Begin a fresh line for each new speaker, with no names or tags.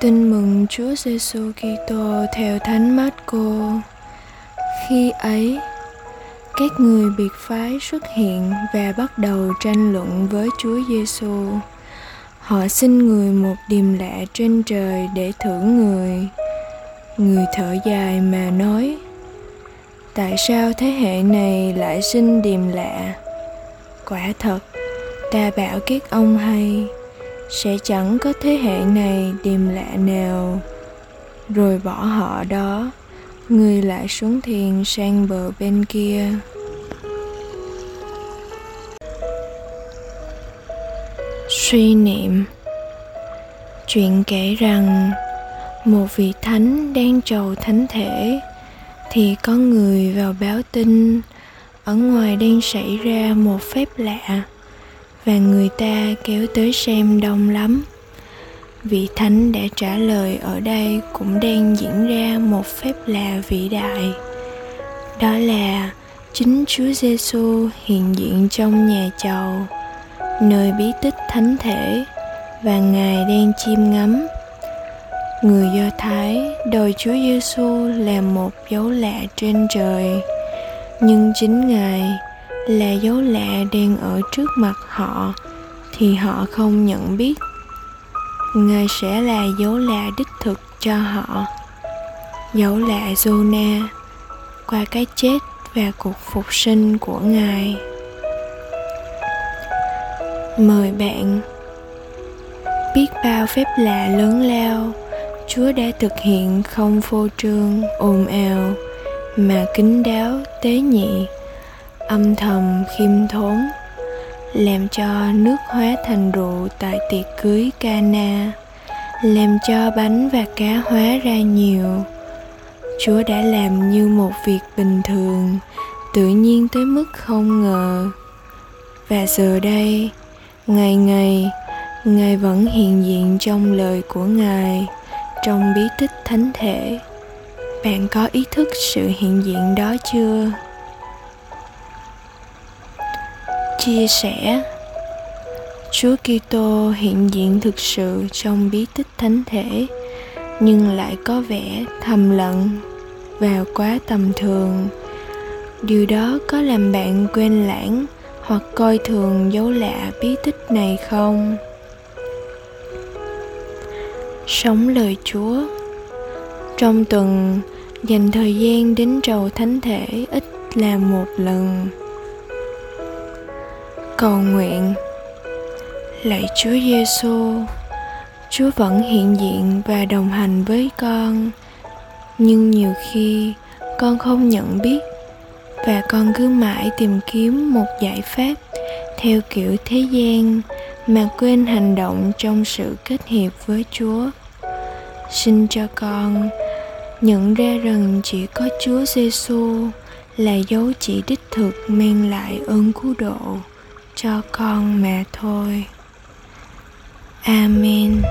Tin mừng Chúa Giêsu Kitô theo Thánh Marco. Khi ấy, các người biệt phái xuất hiện và bắt đầu tranh luận với Chúa Giêsu. Họ xin người một điềm lạ trên trời để thử người. Người thở dài mà nói: Tại sao thế hệ này lại xin điềm lạ? Quả thật, ta bảo các ông hay sẽ chẳng có thế hệ này điềm lạ nào. Rồi bỏ họ đó, người lại xuống thiền sang bờ bên kia. Suy niệm. Chuyện kể rằng, một vị thánh đang trầu thánh thể, thì có người vào báo tin, ở ngoài đang xảy ra một phép lạ và người ta kéo tới xem đông lắm. Vị thánh đã trả lời, ở đây cũng đang diễn ra một phép lạ vĩ đại. Đó là chính Chúa Giêsu hiện diện trong nhà chầu, nơi bí tích thánh thể, và ngài đang chiêm ngắm. Người do thái đòi chúa giêsu làm một dấu lạ trên trời, nhưng chính ngài là dấu lạ đang ở trước mặt họ, thì họ không nhận biết. Ngài sẽ là dấu lạ đích thực cho họ. Dấu lạ Jonah, qua cái chết và cuộc phục sinh của ngài. Mời bạn, biết bao phép lạ lớn lao, chúa đã thực hiện không phô trương, ồn ào, mà kín đáo, tế nhị âm thầm khiêm thốn làm cho nước hóa thành rượu tại tiệc cưới Cana, làm cho bánh và cá hóa ra nhiều. Chúa đã làm như một việc bình thường, tự nhiên tới mức không ngờ. Và giờ đây, ngày ngày, Ngài vẫn hiện diện trong lời của Ngài, trong bí tích thánh thể. Bạn có ý thức sự hiện diện đó chưa? Chia sẻ, Chúa Kitô hiện diện thực sự trong bí tích thánh thể, nhưng lại có vẻ thầm lặng và quá tầm thường. Điều đó có làm bạn quên lãng hoặc coi thường dấu lạ bí tích này không? Sống lời chúa. Trong tuần, dành thời gian đến trầu thánh thể ít là một lần cầu nguyện. Lạy Chúa Giêsu Chúa vẫn hiện diện và đồng hành với con. Nhưng nhiều khi con không nhận biết và con cứ mãi tìm kiếm một giải pháp theo kiểu thế gian mà quên hành động trong sự kết hiệp với Chúa. Xin cho con nhận ra rằng chỉ có Chúa Giêsu là dấu chỉ đích thực mang lại ơn cứu độ cho con mẹ thôi. Amen.